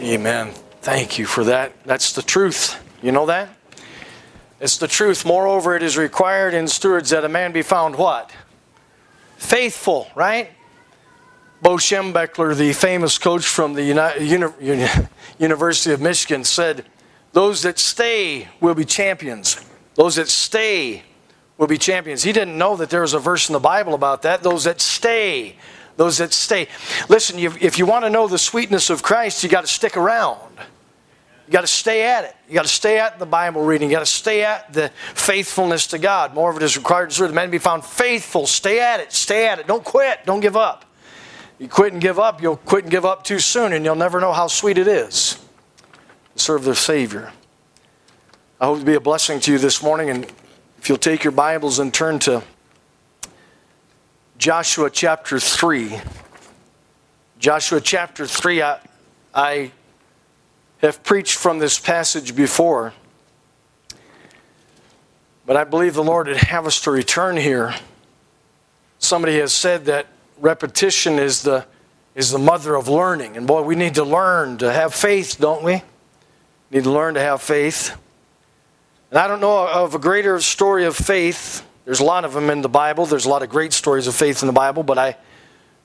Amen. Thank you for that. That's the truth. You know that? It's the truth. Moreover, it is required in stewards that a man be found what? Faithful, right? Bo Schembechler, the famous coach from the Uni- University of Michigan, said, Those that stay will be champions. Those that stay will be champions. He didn't know that there was a verse in the Bible about that. Those that stay, those that stay. Listen, if you want to know the sweetness of Christ, you got to stick around. You got to stay at it. You got to stay at the Bible reading. You got to stay at the faithfulness to God. More of it is required to the man be found faithful. Stay at it. Stay at it. Don't quit. Don't give up. You quit and give up, you'll quit and give up too soon, and you'll never know how sweet it is to serve the Savior. I hope to be a blessing to you this morning, and if you'll take your Bibles and turn to Joshua chapter 3. Joshua chapter 3, I, I have preached from this passage before, but I believe the Lord would have us to return here. Somebody has said that repetition is the, is the mother of learning. And boy, we need to learn to have faith, don't we? Need to learn to have faith. And I don't know of a greater story of faith. There's a lot of them in the Bible. There's a lot of great stories of faith in the Bible, but I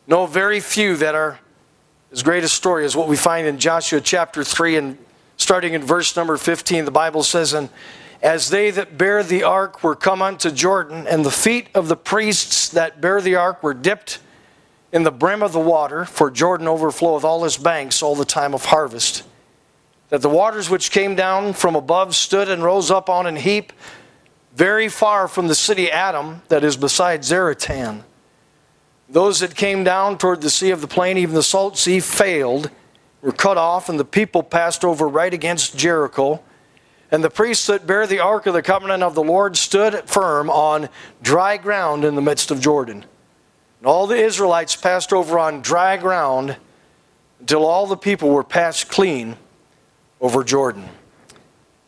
know very few that are as great a story as what we find in Joshua chapter 3 and starting in verse number 15 the Bible says and as they that bear the ark were come unto Jordan and the feet of the priests that bear the ark were dipped in the brim of the water, for Jordan overfloweth all his banks all the time of harvest. That the waters which came down from above stood and rose up on an heap very far from the city Adam, that is beside Zaretan. Those that came down toward the sea of the plain, even the salt sea, failed, were cut off, and the people passed over right against Jericho. And the priests that bear the ark of the covenant of the Lord stood firm on dry ground in the midst of Jordan. And all the Israelites passed over on dry ground until all the people were passed clean over Jordan.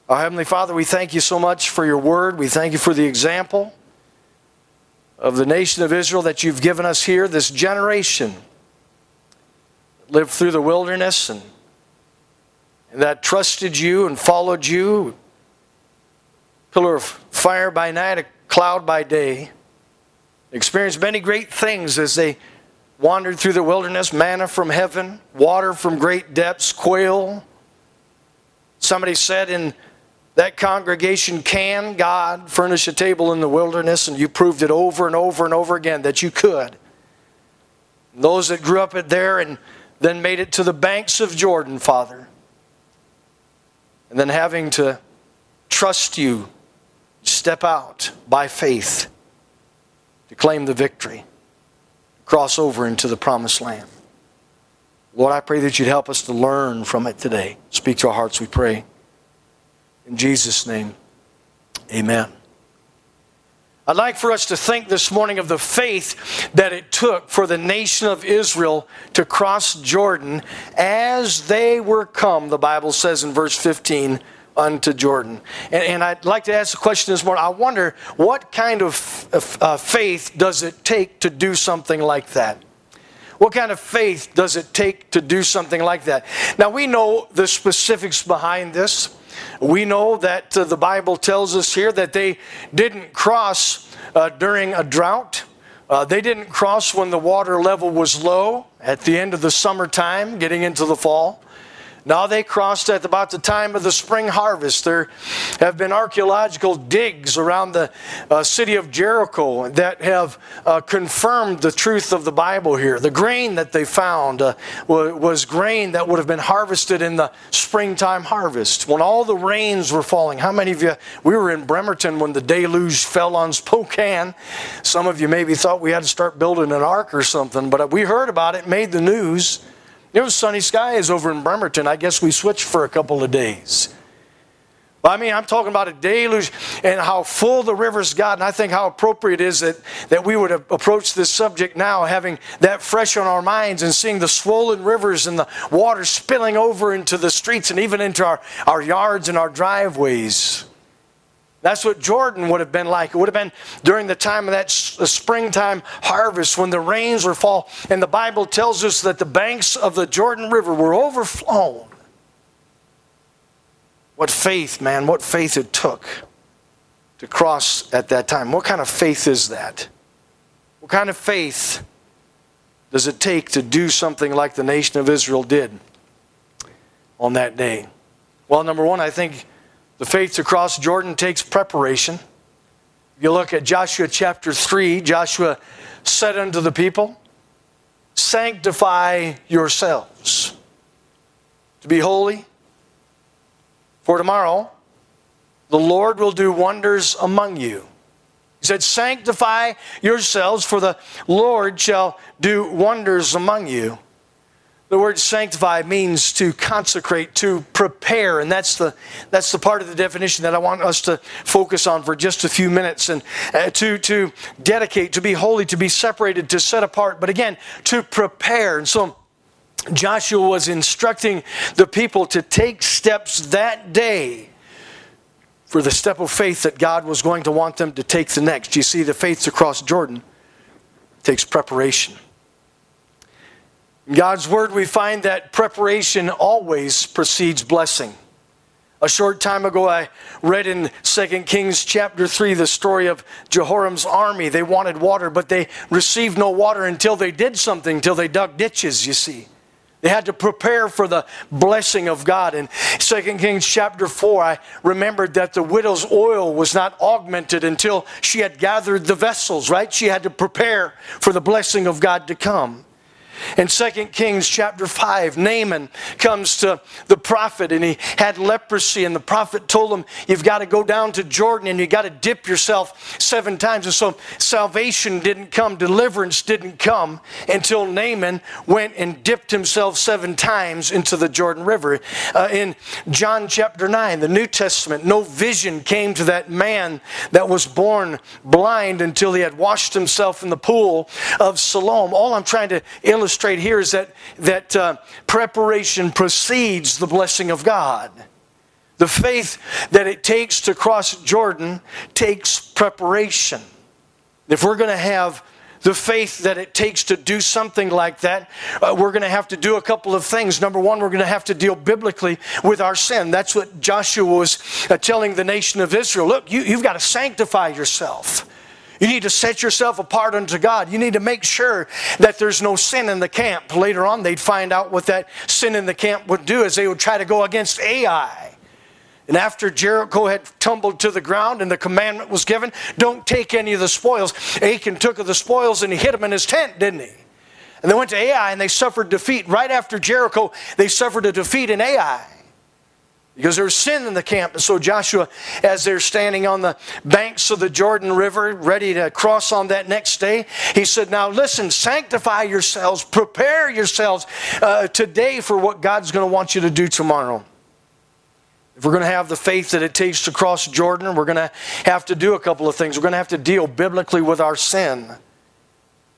Our Heavenly Father, we thank you so much for your word. We thank you for the example of the nation of Israel that you've given us here, this generation lived through the wilderness and, and that trusted you and followed you. Pillar of fire by night, a cloud by day experienced many great things as they wandered through the wilderness manna from heaven, water from great depths, quail. Somebody said in that congregation, Can God furnish a table in the wilderness? And you proved it over and over and over again that you could. Those that grew up there and then made it to the banks of Jordan, Father, and then having to trust you, step out by faith to claim the victory, cross over into the promised land. Lord, I pray that you'd help us to learn from it today. Speak to our hearts, we pray. In Jesus' name, amen. I'd like for us to think this morning of the faith that it took for the nation of Israel to cross Jordan as they were come, the Bible says in verse 15 unto Jordan. And, and, I'd like to ask the question this morning I wonder what kind of uh, faith does it take to do something like that? What kind of faith does it take to do something like that? Now, we know the specifics behind this. We know that uh, the Bible tells us here that they didn't cross uh, during a drought. Uh, they didn't cross when the water level was low at the end of the summertime, getting into the fall. Now they crossed at about the time of the spring harvest. There have been archaeological digs around the uh, city of Jericho that have uh, confirmed the truth of the Bible here. The grain that they found uh, was grain that would have been harvested in the springtime harvest when all the rains were falling. How many of you, we were in Bremerton when the deluge fell on Spokane. Some of you maybe thought we had to start building an ark or something, but we heard about it, made the news. It was sunny skies over in Bremerton. I guess we switched for a couple of days. I mean, I'm talking about a deluge and how full the rivers got. And I think how appropriate is that, that we would approach this subject now, having that fresh on our minds and seeing the swollen rivers and the water spilling over into the streets and even into our, our yards and our driveways. That's what Jordan would have been like. It would have been during the time of that springtime harvest when the rains were fall. And the Bible tells us that the banks of the Jordan River were overflown. What faith, man, what faith it took to cross at that time. What kind of faith is that? What kind of faith does it take to do something like the nation of Israel did on that day? Well, number one, I think the faith to cross Jordan takes preparation. If you look at Joshua chapter 3, Joshua said unto the people, Sanctify yourselves to be holy, for tomorrow the Lord will do wonders among you. He said, Sanctify yourselves, for the Lord shall do wonders among you. The word sanctify means to consecrate, to prepare, and that's the, that's the part of the definition that I want us to focus on for just a few minutes. And uh, to, to dedicate, to be holy, to be separated, to set apart, but again, to prepare. And so Joshua was instructing the people to take steps that day for the step of faith that God was going to want them to take the next. You see, the faith to cross Jordan takes preparation. In God's Word, we find that preparation always precedes blessing. A short time ago, I read in 2 Kings chapter 3 the story of Jehoram's army. They wanted water, but they received no water until they did something, until they dug ditches, you see. They had to prepare for the blessing of God. In 2 Kings chapter 4, I remembered that the widow's oil was not augmented until she had gathered the vessels, right? She had to prepare for the blessing of God to come. In 2 Kings chapter 5, Naaman comes to the prophet and he had leprosy, and the prophet told him, You've got to go down to Jordan and you got to dip yourself seven times. And so salvation didn't come, deliverance didn't come until Naaman went and dipped himself seven times into the Jordan River. Uh, in John chapter 9, the New Testament, no vision came to that man that was born blind until he had washed himself in the pool of Siloam. All I'm trying to illustrate illustrate here is that, that uh, preparation precedes the blessing of God. The faith that it takes to cross Jordan takes preparation. If we're going to have the faith that it takes to do something like that, uh, we're going to have to do a couple of things. Number one, we're going to have to deal biblically with our sin. That's what Joshua was uh, telling the nation of Israel. Look, you, you've got to sanctify yourself. You need to set yourself apart unto God. You need to make sure that there's no sin in the camp. Later on, they'd find out what that sin in the camp would do as they would try to go against Ai. And after Jericho had tumbled to the ground and the commandment was given, don't take any of the spoils, Achan took of the spoils and he hid them in his tent, didn't he? And they went to Ai and they suffered defeat. Right after Jericho, they suffered a defeat in Ai because there was sin in the camp. And so Joshua, as they're standing on the banks of the Jordan River, ready to cross on that next day, he said, Now listen, sanctify yourselves, prepare yourselves uh, today for what God's going to want you to do tomorrow. If we're going to have the faith that it takes to cross Jordan, we're going to have to do a couple of things. We're going to have to deal biblically with our sin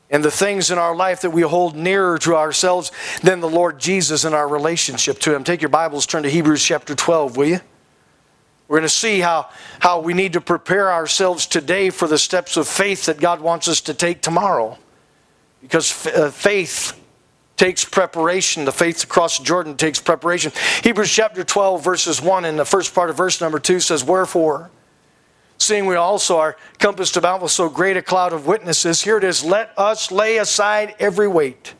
and the things in our life that we hold nearer to ourselves than the Lord Jesus in our relationship to Him. Take your Bibles, turn to Hebrews chapter 12, will you? We're going to see how, how we need to prepare ourselves today for the steps of faith that God wants us to take tomorrow. Because uh, faith takes preparation. The faith across Jordan takes preparation. Hebrews chapter 12, verses 1 and the first part of verse number 2 says, Wherefore, seeing we also are compassed about with so great a cloud of witnesses, here it is, let us lay aside every weight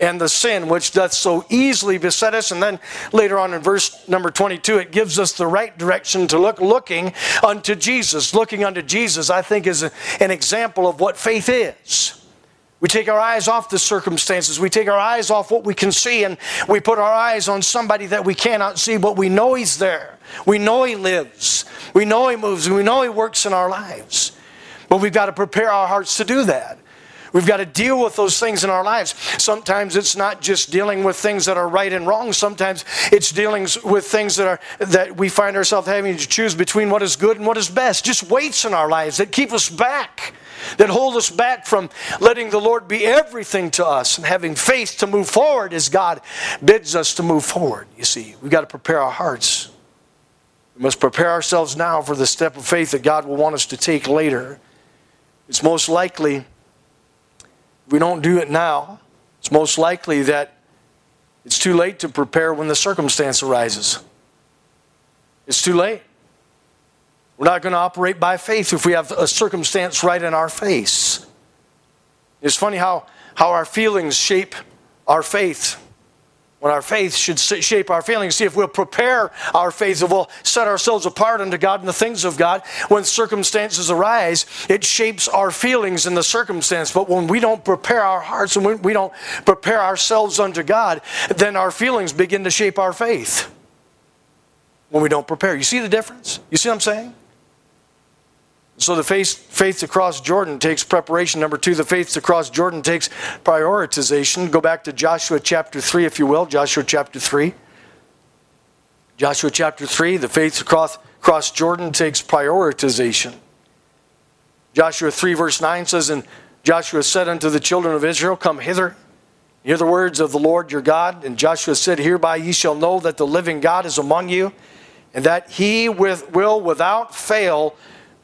and the sin which doth so easily beset us. And then later on in verse number 22, it gives us the right direction to look, looking unto Jesus. Looking unto Jesus, I think, is a, an example of what faith is. We take our eyes off the circumstances. We take our eyes off what we can see and we put our eyes on somebody that we cannot see, but we know He's there. We know He lives. We know He moves. We know He works in our lives. But we've got to prepare our hearts to do that. We've got to deal with those things in our lives. Sometimes it's not just dealing with things that are right and wrong. Sometimes it's dealing with things that are that we find ourselves having to choose between what is good and what is best. Just weights in our lives that keep us back that hold us back from letting the Lord be everything to us and having faith to move forward as God bids us to move forward. You see, we've got to prepare our hearts. We must prepare ourselves now for the step of faith that God will want us to take later. It's most likely, if we don't do it now, it's most likely that it's too late to prepare when the circumstance arises. It's too late. We're not going to operate by faith if we have a circumstance right in our face. It's funny how, how our feelings shape our faith. When our faith should shape our feelings, see if we'll prepare our faith, if we'll set ourselves apart unto God and the things of God. When circumstances arise, it shapes our feelings in the circumstance. But when we don't prepare our hearts and we don't prepare ourselves unto God, then our feelings begin to shape our faith. When we don't prepare. You see the difference? You see what I'm saying? So the faith, faith to cross Jordan takes preparation. Number two, the faith to cross Jordan takes prioritization. Go back to Joshua chapter 3, if you will. Joshua chapter 3. Joshua chapter 3, the faith to cross, cross Jordan takes prioritization. Joshua 3, verse 9 says, And Joshua said unto the children of Israel, Come hither, hear the words of the Lord your God. And Joshua said, Hereby ye shall know that the living God is among you, and that he with, will without fail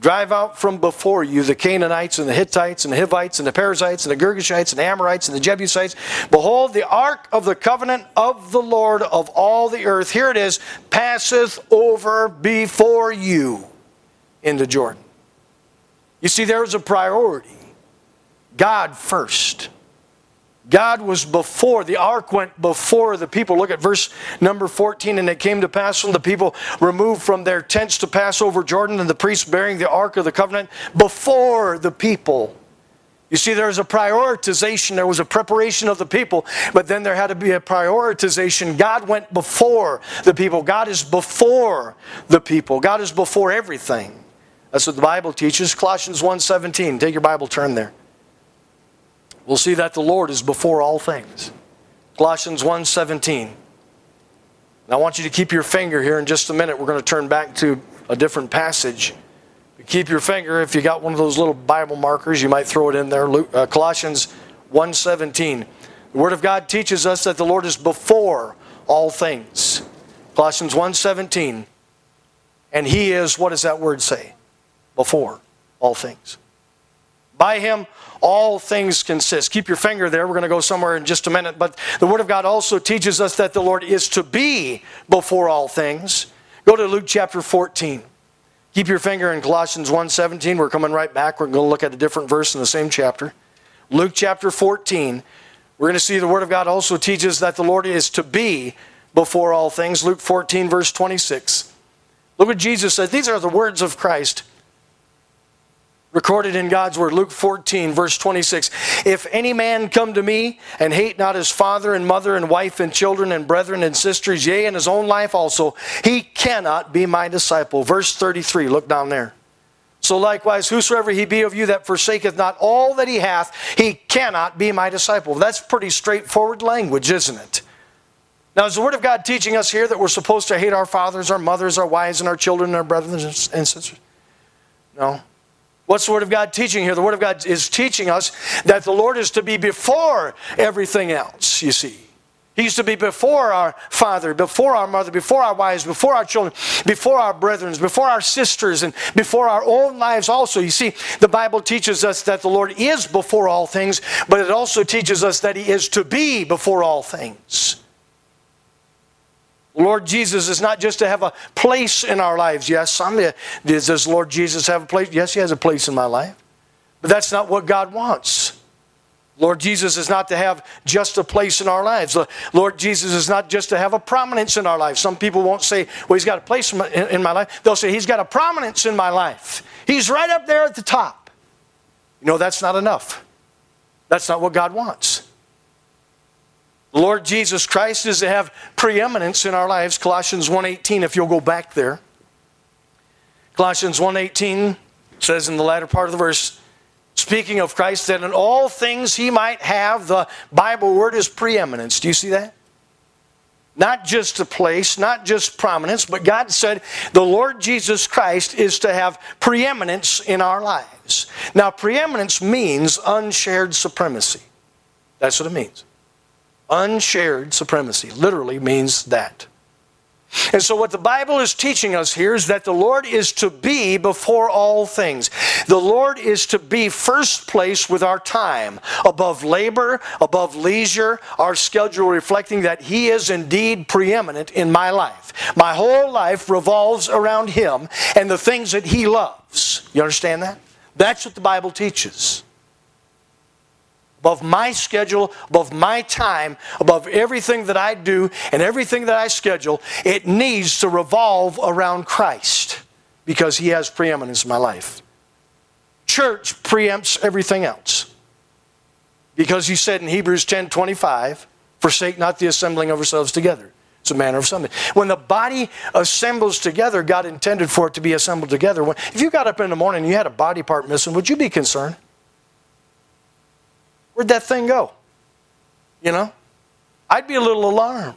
Drive out from before you the Canaanites and the Hittites and the Hivites and the Perizzites and the Girgashites and the Amorites and the Jebusites. Behold, the ark of the covenant of the Lord of all the earth, here it is, passeth over before you into Jordan. You see, there's a priority God first. God was before, the ark went before the people. Look at verse number 14. And it came to pass when the people removed from their tents to pass over Jordan, and the priests bearing the ark of the covenant before the people. You see, there was a prioritization, there was a preparation of the people, but then there had to be a prioritization. God went before the people. God is before the people. God is before everything. That's what the Bible teaches. Colossians 1:17. Take your Bible, turn there we'll see that the Lord is before all things. Colossians 1:17. Now I want you to keep your finger here in just a minute. We're going to turn back to a different passage. keep your finger. If you got one of those little Bible markers, you might throw it in there. Luke, uh, Colossians 1:17. The Word of God teaches us that the Lord is before all things. Colossians 1:17. And He is, what does that word say? Before all things. By Him all things consist. Keep your finger there. We're going to go somewhere in just a minute. But the Word of God also teaches us that the Lord is to be before all things. Go to Luke chapter 14. Keep your finger in Colossians 1:17. We're coming right back. We're going to look at a different verse in the same chapter. Luke chapter 14. We're going to see the Word of God also teaches that the Lord is to be before all things. Luke 14, verse 26. Look what Jesus said. These are the words of Christ recorded in God's word, Luke 14, verse 26. If any man come to me and hate not his father and mother and wife and children and brethren and sisters, yea, and his own life also, he cannot be my disciple. Verse 33, look down there. So likewise, whosoever he be of you that forsaketh not all that he hath, he cannot be my disciple. That's pretty straightforward language, isn't it? Now, is the Word of God teaching us here that we're supposed to hate our fathers, our mothers, our wives, and our children, and our brothers and sisters? No. What's the Word of God teaching here? The Word of God is teaching us that the Lord is to be before everything else, you see. He's to be before our father, before our mother, before our wives, before our children, before our brethren, before our sisters, and before our own lives also. You see, the Bible teaches us that the Lord is before all things, but it also teaches us that He is to be before all things. Lord Jesus is not just to have a place in our lives. Yes, some does Lord Jesus have a place? Yes, He has a place in my life. But that's not what God wants. Lord Jesus is not to have just a place in our lives. Lord Jesus is not just to have a prominence in our lives. Some people won't say, well, he's got a place in my life. They'll say, he's got a prominence in my life. He's right up there at the top. You know, that's not enough. That's not what God wants. Lord Jesus Christ is to have preeminence in our lives. Colossians 1:18 if you'll go back there. Colossians 1:18 says in the latter part of the verse speaking of Christ that in all things he might have the Bible word is preeminence. Do you see that? Not just a place, not just prominence, but God said the Lord Jesus Christ is to have preeminence in our lives. Now, preeminence means unshared supremacy. That's what it means. Unshared supremacy literally means that. And so, what the Bible is teaching us here is that the Lord is to be before all things. The Lord is to be first place with our time, above labor, above leisure, our schedule reflecting that He is indeed preeminent in my life. My whole life revolves around Him and the things that He loves. You understand that? That's what the Bible teaches above my schedule, above my time, above everything that I do and everything that I schedule, it needs to revolve around Christ because He has preeminence in my life. Church preempts everything else. Because He said in Hebrews 10 25, forsake not the assembling of ourselves together. It's a manner of something. When the body assembles together, God intended for it to be assembled together. If you got up in the morning and you had a body part missing, would you be concerned? Where'd that thing go? You know? I'd be a little alarmed.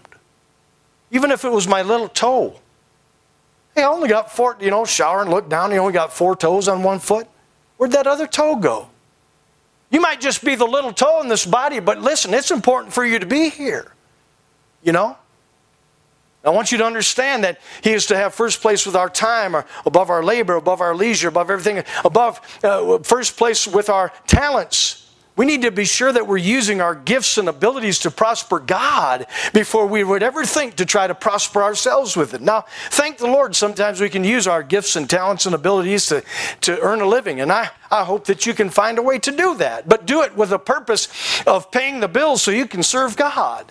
Even if it was my little toe. Hey, I only got four, you know, shower and look down, you only got four toes on one foot. Where'd that other toe go? You might just be the little toe in this body, but listen, it's important for you to be here. You know? I want you to understand that He is to have first place with our time, or above our labor, above our leisure, above everything, above uh, first place with our talents. We need to be sure that we're using our gifts and abilities to prosper God before we would ever think to try to prosper ourselves with it. Now, thank the Lord, sometimes we can use our gifts and talents and abilities to, to earn a living. And I, I hope that you can find a way to do that. But do it with a purpose of paying the bills so you can serve God.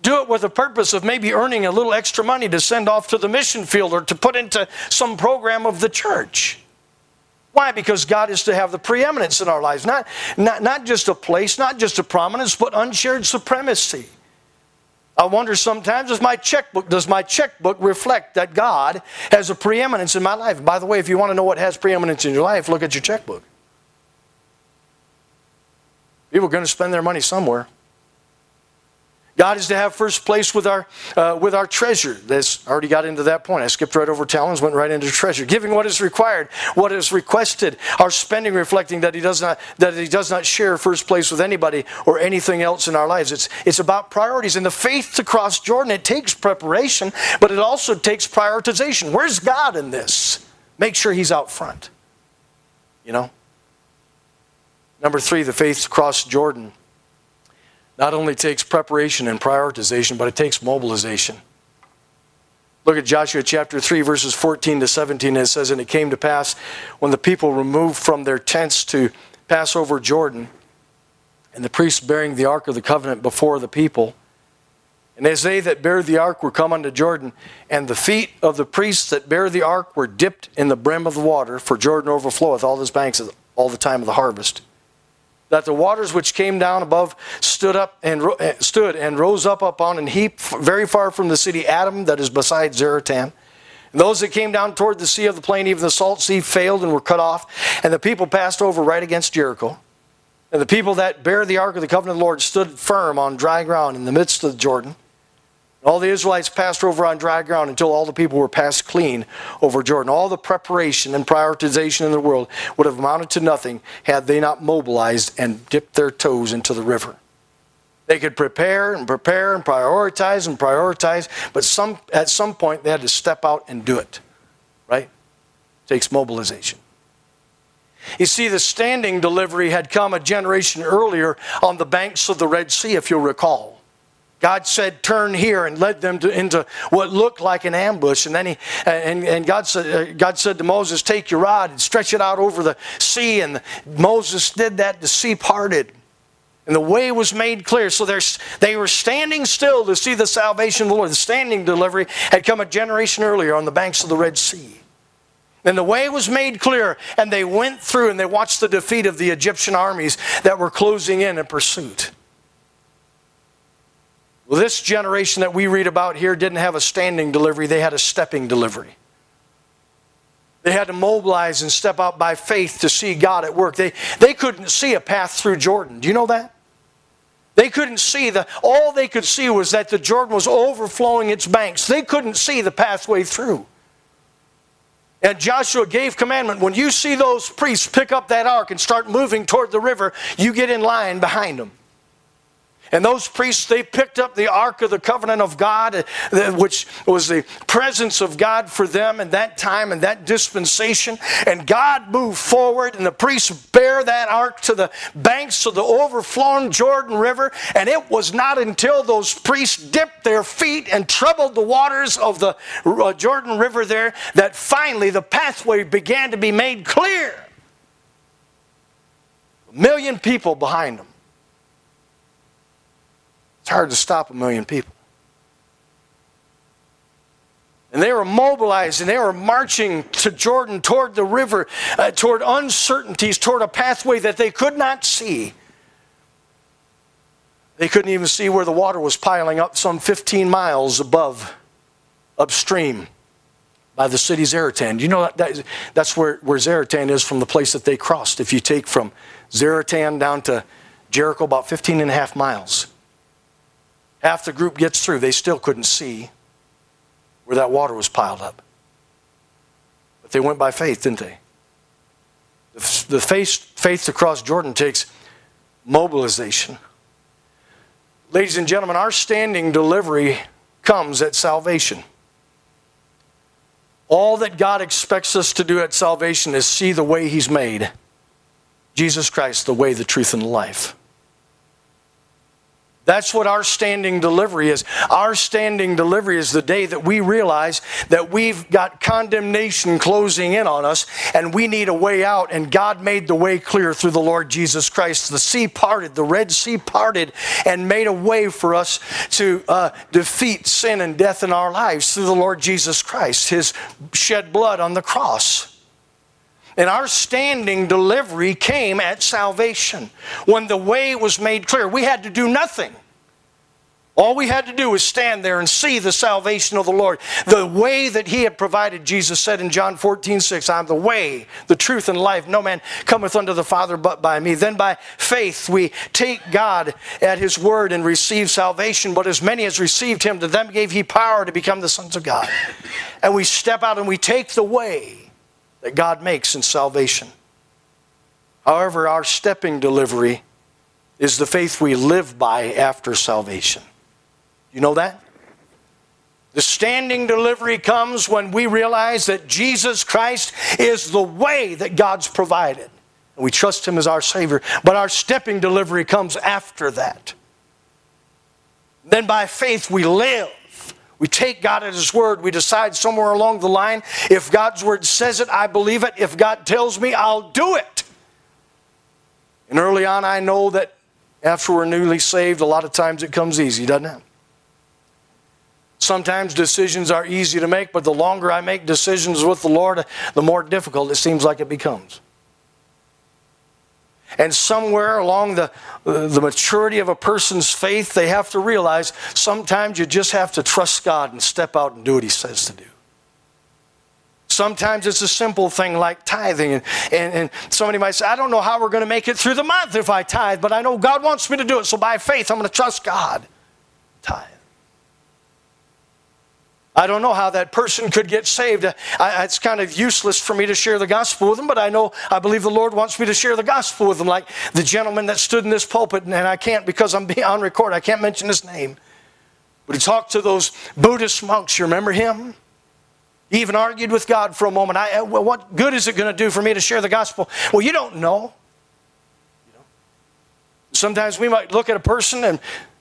Do it with a purpose of maybe earning a little extra money to send off to the mission field or to put into some program of the church. Why? Because God is to have the preeminence in our lives. Not, not, not just a place, not just a prominence, but unshared supremacy. I wonder sometimes, does my checkbook, does my checkbook reflect that God has a preeminence in my life? By the way, if you want to know what has preeminence in your life, look at your checkbook. People are going to spend their money somewhere. God is to have first place with our, uh, with our treasure. This already got into that point. I skipped right over talents, went right into treasure. Giving what is required, what is requested. Our spending reflecting that He does not, that he does not share first place with anybody or anything else in our lives. It's, it's about priorities. And the faith to cross Jordan, it takes preparation, but it also takes prioritization. Where's God in this? Make sure He's out front. You know? Number three, the faith to cross Jordan not only takes preparation and prioritization, but it takes mobilization. Look at Joshua chapter 3, verses 14 to 17. It says, And it came to pass when the people removed from their tents to pass over Jordan, and the priests bearing the ark of the covenant before the people, and as they that bear the ark were come unto Jordan, and the feet of the priests that bear the ark were dipped in the brim of the water, for Jordan overfloweth all his banks all the time of the harvest that the waters which came down above stood up and eh, stood and rose up upon an heap very far from the city Adam that is beside Zaretan. And those that came down toward the sea of the plain, even the salt sea, failed and were cut off, and the people passed over right against Jericho. And the people that bear the ark of the covenant of the Lord stood firm on dry ground in the midst of the Jordan. All the Israelites passed over on dry ground until all the people were passed clean over Jordan. All the preparation and prioritization in the world would have amounted to nothing had they not mobilized and dipped their toes into the river. They could prepare and prepare and prioritize and prioritize, but some, at some point they had to step out and do it. Right? Takes mobilization. You see, the standing delivery had come a generation earlier on the banks of the Red Sea, if you'll recall. God said, "Turn here," and led them to, into what looked like an ambush. And then he and, and God said, uh, God said to Moses, "Take your rod and stretch it out over the sea." And Moses did that. The sea parted, and the way was made clear. So they were standing still to see the salvation of the Lord. The standing delivery had come a generation earlier on the banks of the Red Sea. And the way was made clear, and they went through and they watched the defeat of the Egyptian armies that were closing in in pursuit. Well, this generation that we read about here didn't have a standing delivery, they had a stepping delivery. They had to mobilize and step out by faith to see God at work. They, they couldn't see a path through Jordan. Do you know that? They couldn't see the all they could see was that the Jordan was overflowing its banks. They couldn't see the pathway through. And Joshua gave commandment when you see those priests pick up that ark and start moving toward the river, you get in line behind them. And those priests, they picked up the Ark of the Covenant of God, uh, which was the presence of God for them in that time and that dispensation. And God moved forward, and the priests bear that Ark to the banks of the overflowing Jordan River. And it was not until those priests dipped their feet and troubled the waters of the uh, Jordan River there that finally the pathway began to be made clear. A million people behind them. It's hard to stop a million people. And they were mobilized and they were marching to Jordan toward the river, uh, toward uncertainties, toward a pathway that they could not see. They couldn't even see where the water was piling up some 15 miles above, upstream, by the city Zaretan. You know that, that that's where, where Zaretan is from the place that they crossed. If you take from Zaretan down to Jericho, about 15 and a half miles. Half the group gets through, they still couldn't see where that water was piled up. But they went by faith, didn't they? The faith, faith to cross Jordan takes mobilization. Ladies and gentlemen, our standing delivery comes at salvation. All that God expects us to do at salvation is see the way He's made Jesus Christ, the way, the truth, and the life. That's what our standing delivery is. Our standing delivery is the day that we realize that we've got condemnation closing in on us and we need a way out, and God made the way clear through the Lord Jesus Christ. The sea parted, the Red Sea parted, and made a way for us to uh, defeat sin and death in our lives through the Lord Jesus Christ, His shed blood on the cross. And our standing delivery came at salvation. When the way was made clear, we had to do nothing. All we had to do was stand there and see the salvation of the Lord. The way that He had provided, Jesus said in John 14, 6, I'm the way, the truth, and life. No man cometh unto the Father but by me. Then by faith we take God at His word and receive salvation. But as many as received Him, to them gave He power to become the sons of God. And we step out and we take the way that God makes in salvation. However, our stepping delivery is the faith we live by after salvation. You know that? The standing delivery comes when we realize that Jesus Christ is the way that God's provided. And we trust Him as our Savior. But our stepping delivery comes after that. Then by faith we live. We take God at His word. We decide somewhere along the line if God's word says it, I believe it. If God tells me, I'll do it. And early on, I know that after we're newly saved, a lot of times it comes easy, doesn't it? Sometimes decisions are easy to make, but the longer I make decisions with the Lord, the more difficult it seems like it becomes. And somewhere along the, uh, the maturity of a person's faith, they have to realize sometimes you just have to trust God and step out and do what He says to do. Sometimes it's a simple thing like tithing. And, and, and, somebody might say, I don't know how we're going to make it through the month if I tithe, but I know God wants me to do it. So by faith, I'm going to trust God. Tithe. I don't know how that person could get saved. I, it's kind of useless for me to share the gospel with them, but I know, I believe the Lord wants me to share the gospel with them, like the gentleman that stood in this pulpit, and I can't because I'm on record, I can't mention his name. But he talked to those Buddhist monks. You remember him? He even argued with God for a moment. I, well, what good is it going to do for me to share the gospel? Well, you don't know. Sometimes we might look at a person and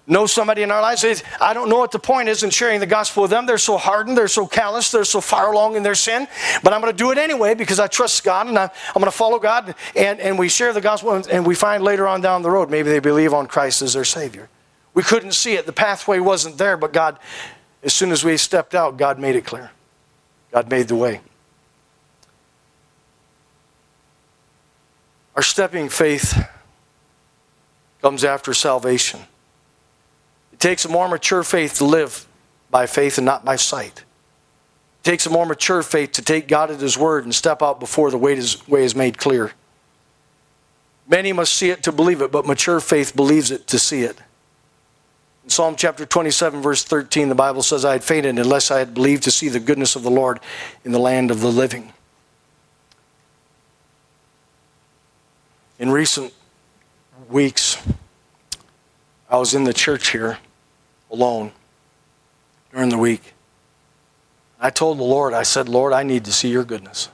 know somebody in our lives. I don't know what the point is in sharing the gospel with them. They're so hardened, they're so callous, they're so far along in their sin. But I'm going to do it anyway because I trust God and I'm, I'm going to follow God. And, and we share the gospel and we find later on down the road maybe they believe on Christ as their Savior. We couldn't see it. The pathway wasn't there, but God, as soon as we stepped out, God made it clear. God made the way. Our stepping faith comes after salvation. It takes a more mature faith to live by faith and not by sight. It takes a more mature faith to take God at His word and step out before the way is, way is made clear. Many must see it to believe it, but mature faith believes it to see it. In Psalm chapter 27, verse 13, the Bible says, I had fainted unless I had believed to see the goodness of the Lord in the land of the living. In recent weeks, I was in the church here alone during the week. I told the Lord, I said, Lord, I need to see your goodness.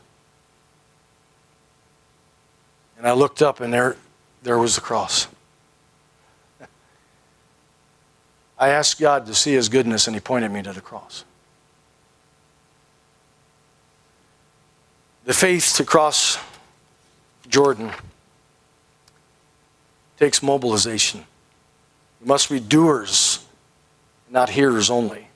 And I looked up, and there, there was the cross. I asked God to see his goodness, and he pointed me to the cross. The faith to cross Jordan takes mobilization. We must be doers, not hearers only.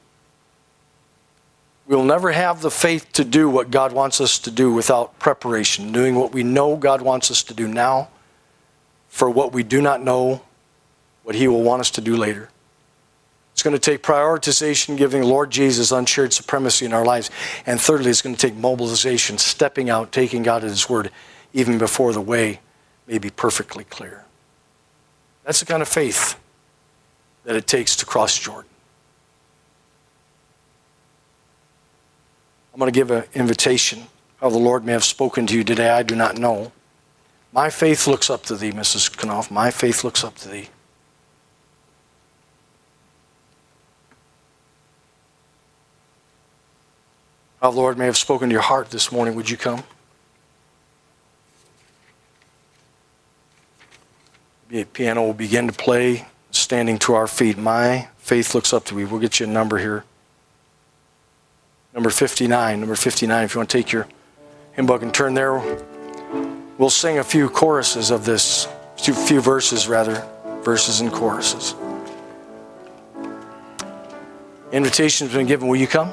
We'll never have the faith to do what God wants us to do without preparation, doing what we know God wants us to do now for what we do not know what He will want us to do later. It's going to take prioritization, giving Lord Jesus unshared supremacy in our lives. And thirdly, it's going to take mobilization, stepping out, taking God at His word, even before the way may be perfectly clear. That's the kind of faith that it takes to cross Jordan. I'm going to give an invitation. How the Lord may have spoken to you today, I do not know. My faith looks up to thee, Mrs. Knopf. My faith looks up to thee. How the Lord may have spoken to your heart this morning. Would you come? The piano will begin to play, standing to our feet. My faith looks up to thee. We'll get you a number here. Number 59. Number 59, if you want to take your hymn book and turn there, we'll sing a few choruses of this, a few verses rather, verses and choruses. Invitation's been given. Will you come?